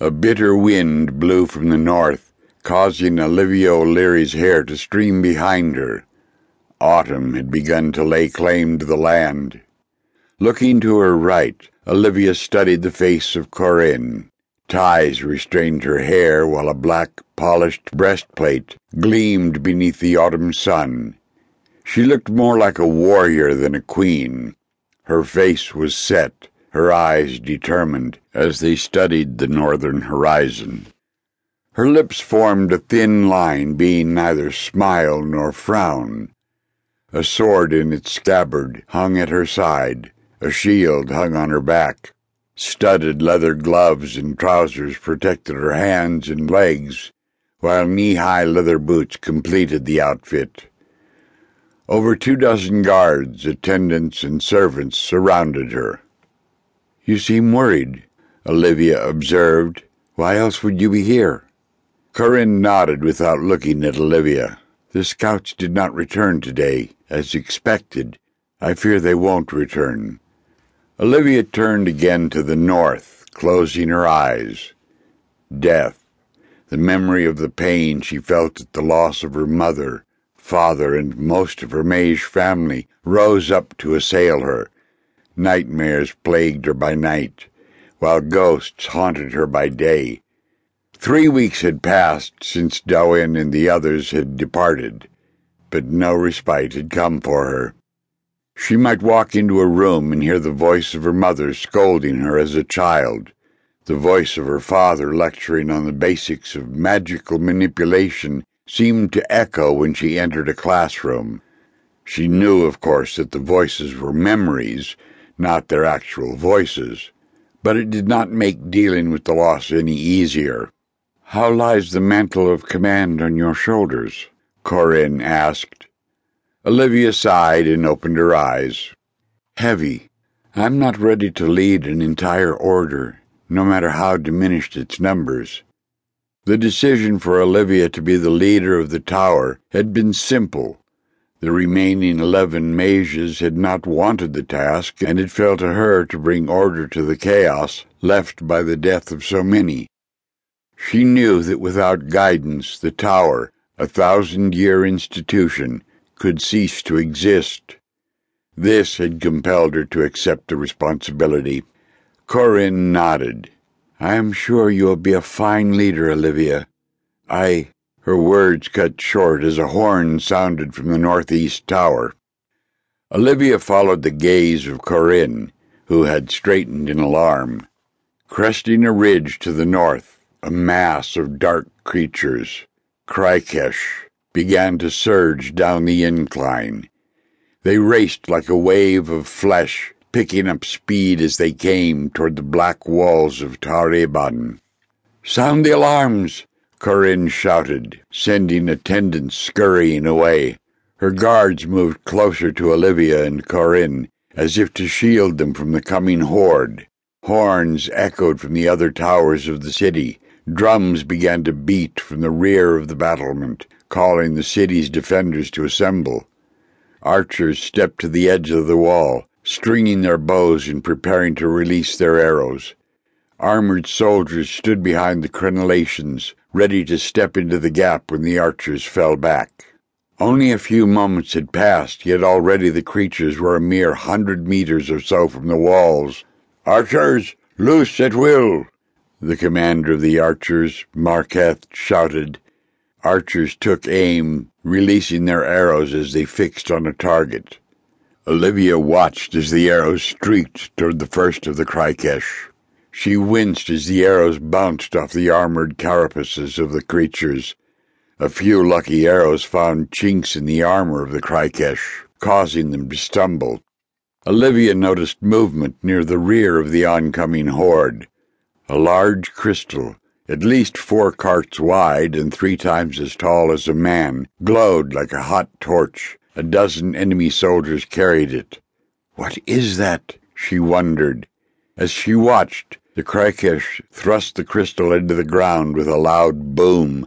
A bitter wind blew from the north, causing Olivia O'Leary's hair to stream behind her. Autumn had begun to lay claim to the land. Looking to her right, Olivia studied the face of Corinne. Ties restrained her hair while a black, polished breastplate gleamed beneath the autumn sun. She looked more like a warrior than a queen. Her face was set, her eyes determined, as they studied the northern horizon. Her lips formed a thin line, being neither smile nor frown. A sword in its scabbard hung at her side, a shield hung on her back. Studded leather gloves and trousers protected her hands and legs, while knee-high leather boots completed the outfit. Over two dozen guards, attendants, and servants surrounded her. You seem worried, Olivia observed. Why else would you be here? Corinne nodded without looking at Olivia. The scouts did not return today, as expected. I fear they won't return. Olivia turned again to the north, closing her eyes. Death, the memory of the pain she felt at the loss of her mother, father, and most of her mage family rose up to assail her. Nightmares plagued her by night, while ghosts haunted her by day. Three weeks had passed since Dawin and the others had departed, but no respite had come for her. She might walk into a room and hear the voice of her mother scolding her as a child, the voice of her father lecturing on the basics of magical manipulation seemed to echo when she entered a classroom. She knew, of course, that the voices were memories, not their actual voices, but it did not make dealing with the loss any easier. How lies the mantle of command on your shoulders? Corinne asked. Olivia sighed and opened her eyes. Heavy. I'm not ready to lead an entire order, no matter how diminished its numbers. The decision for Olivia to be the leader of the tower had been simple. The remaining eleven mages had not wanted the task, and it fell to her to bring order to the chaos left by the death of so many. She knew that without guidance, the tower, a thousand year institution, could cease to exist. This had compelled her to accept the responsibility. Corinne nodded. I am sure you will be a fine leader, Olivia. I. Her words cut short as a horn sounded from the northeast tower. Olivia followed the gaze of Corinne, who had straightened in alarm. Cresting a ridge to the north, a mass of dark creatures, Krai'kesh, began to surge down the incline. They raced like a wave of flesh picking up speed as they came toward the black walls of Tar Ebon. Sound the alarms! Corinne shouted, sending attendants scurrying away. Her guards moved closer to Olivia and Corinne, as if to shield them from the coming horde. Horns echoed from the other towers of the city. Drums began to beat from the rear of the battlement, calling the city's defenders to assemble. Archers stepped to the edge of the wall, stringing their bows and preparing to release their arrows. Armored soldiers stood behind the crenellations, ready to step into the gap when the archers fell back. Only a few moments had passed, yet already the creatures were a mere hundred meters or so from the walls. Archers, loose at will! The commander of the archers, Marketh, shouted. Archers took aim, releasing their arrows as they fixed on a target. Olivia watched as the arrows streaked toward the first of the Krai'kesh. She winced as the arrows bounced off the armored carapaces of the creatures. A few lucky arrows found chinks in the armor of the Krai'kesh, causing them to stumble. Olivia noticed movement near the rear of the oncoming horde. A large crystal, at least four carts wide and three times as tall as a man, glowed like a hot torch. A dozen enemy soldiers carried it. What is that? she wondered. As she watched, the Krai'kesh thrust the crystal into the ground with a loud boom,